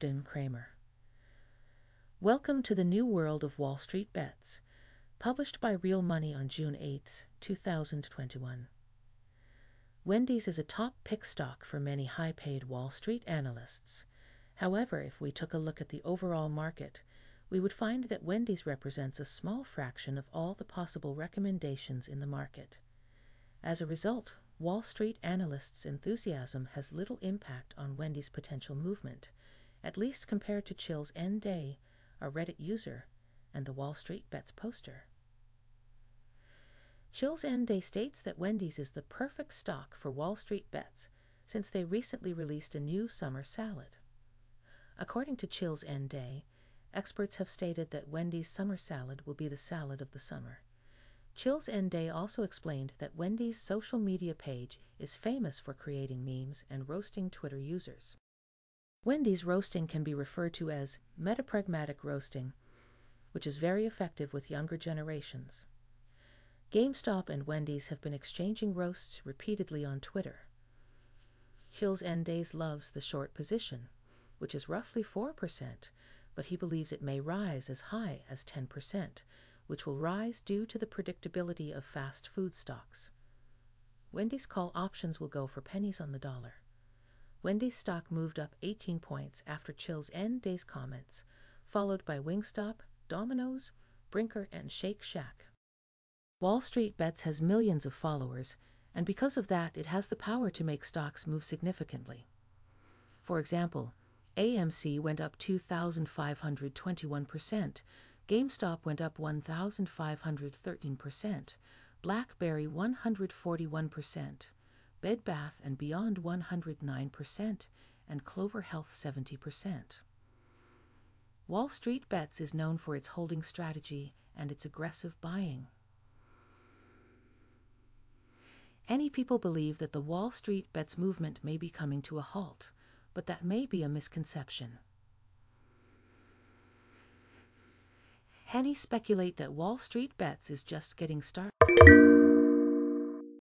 Dan Kramer. Welcome to the new world of Wall Street Bets, published by Real Money on June 8, 2021. Wendy's is a top pick stock for many high paid Wall Street analysts. However, if we took a look at the overall market, we would find that Wendy's represents a small fraction of all the possible recommendations in the market. As a result, Wall Street analysts' enthusiasm has little impact on Wendy's potential movement, at least compared to Chill's N Day, a Reddit user, and the Wall Street Bets poster. Chill's N Day states that Wendy's is the perfect stock for Wall Street bets since they recently released a new summer salad. According to Chill's N Day, experts have stated that Wendy's summer salad will be the salad of the summer. Chill's End Day also explained that Wendy's social media page is famous for creating memes and roasting Twitter users. Wendy's roasting can be referred to as metapragmatic roasting, which is very effective with younger generations. GameStop and Wendy's have been exchanging roasts repeatedly on Twitter. Hills End Days loves the short position, which is roughly 4%, but he believes it may rise as high as 10%, which will rise due to the predictability of fast food stocks. Wendy's call options will go for pennies on the dollar. Wendy's stock moved up 18 points after Chill's end day's comments, followed by Wingstop, Domino's, Brinker, and Shake Shack. Wall Street Bets has millions of followers, and because of that, it has the power to make stocks move significantly. For example, AMC went up 2,521%, GameStop went up 1,513%, BlackBerry 141%, Bed Bath and Beyond 109%, and Clover Health 70%. Wall Street Bets is known for its holding strategy and its aggressive buying. Any people believe that the Wall Street Bets movement may be coming to a halt, but that may be a misconception. Henny speculate that Wall Street Bets is just getting started.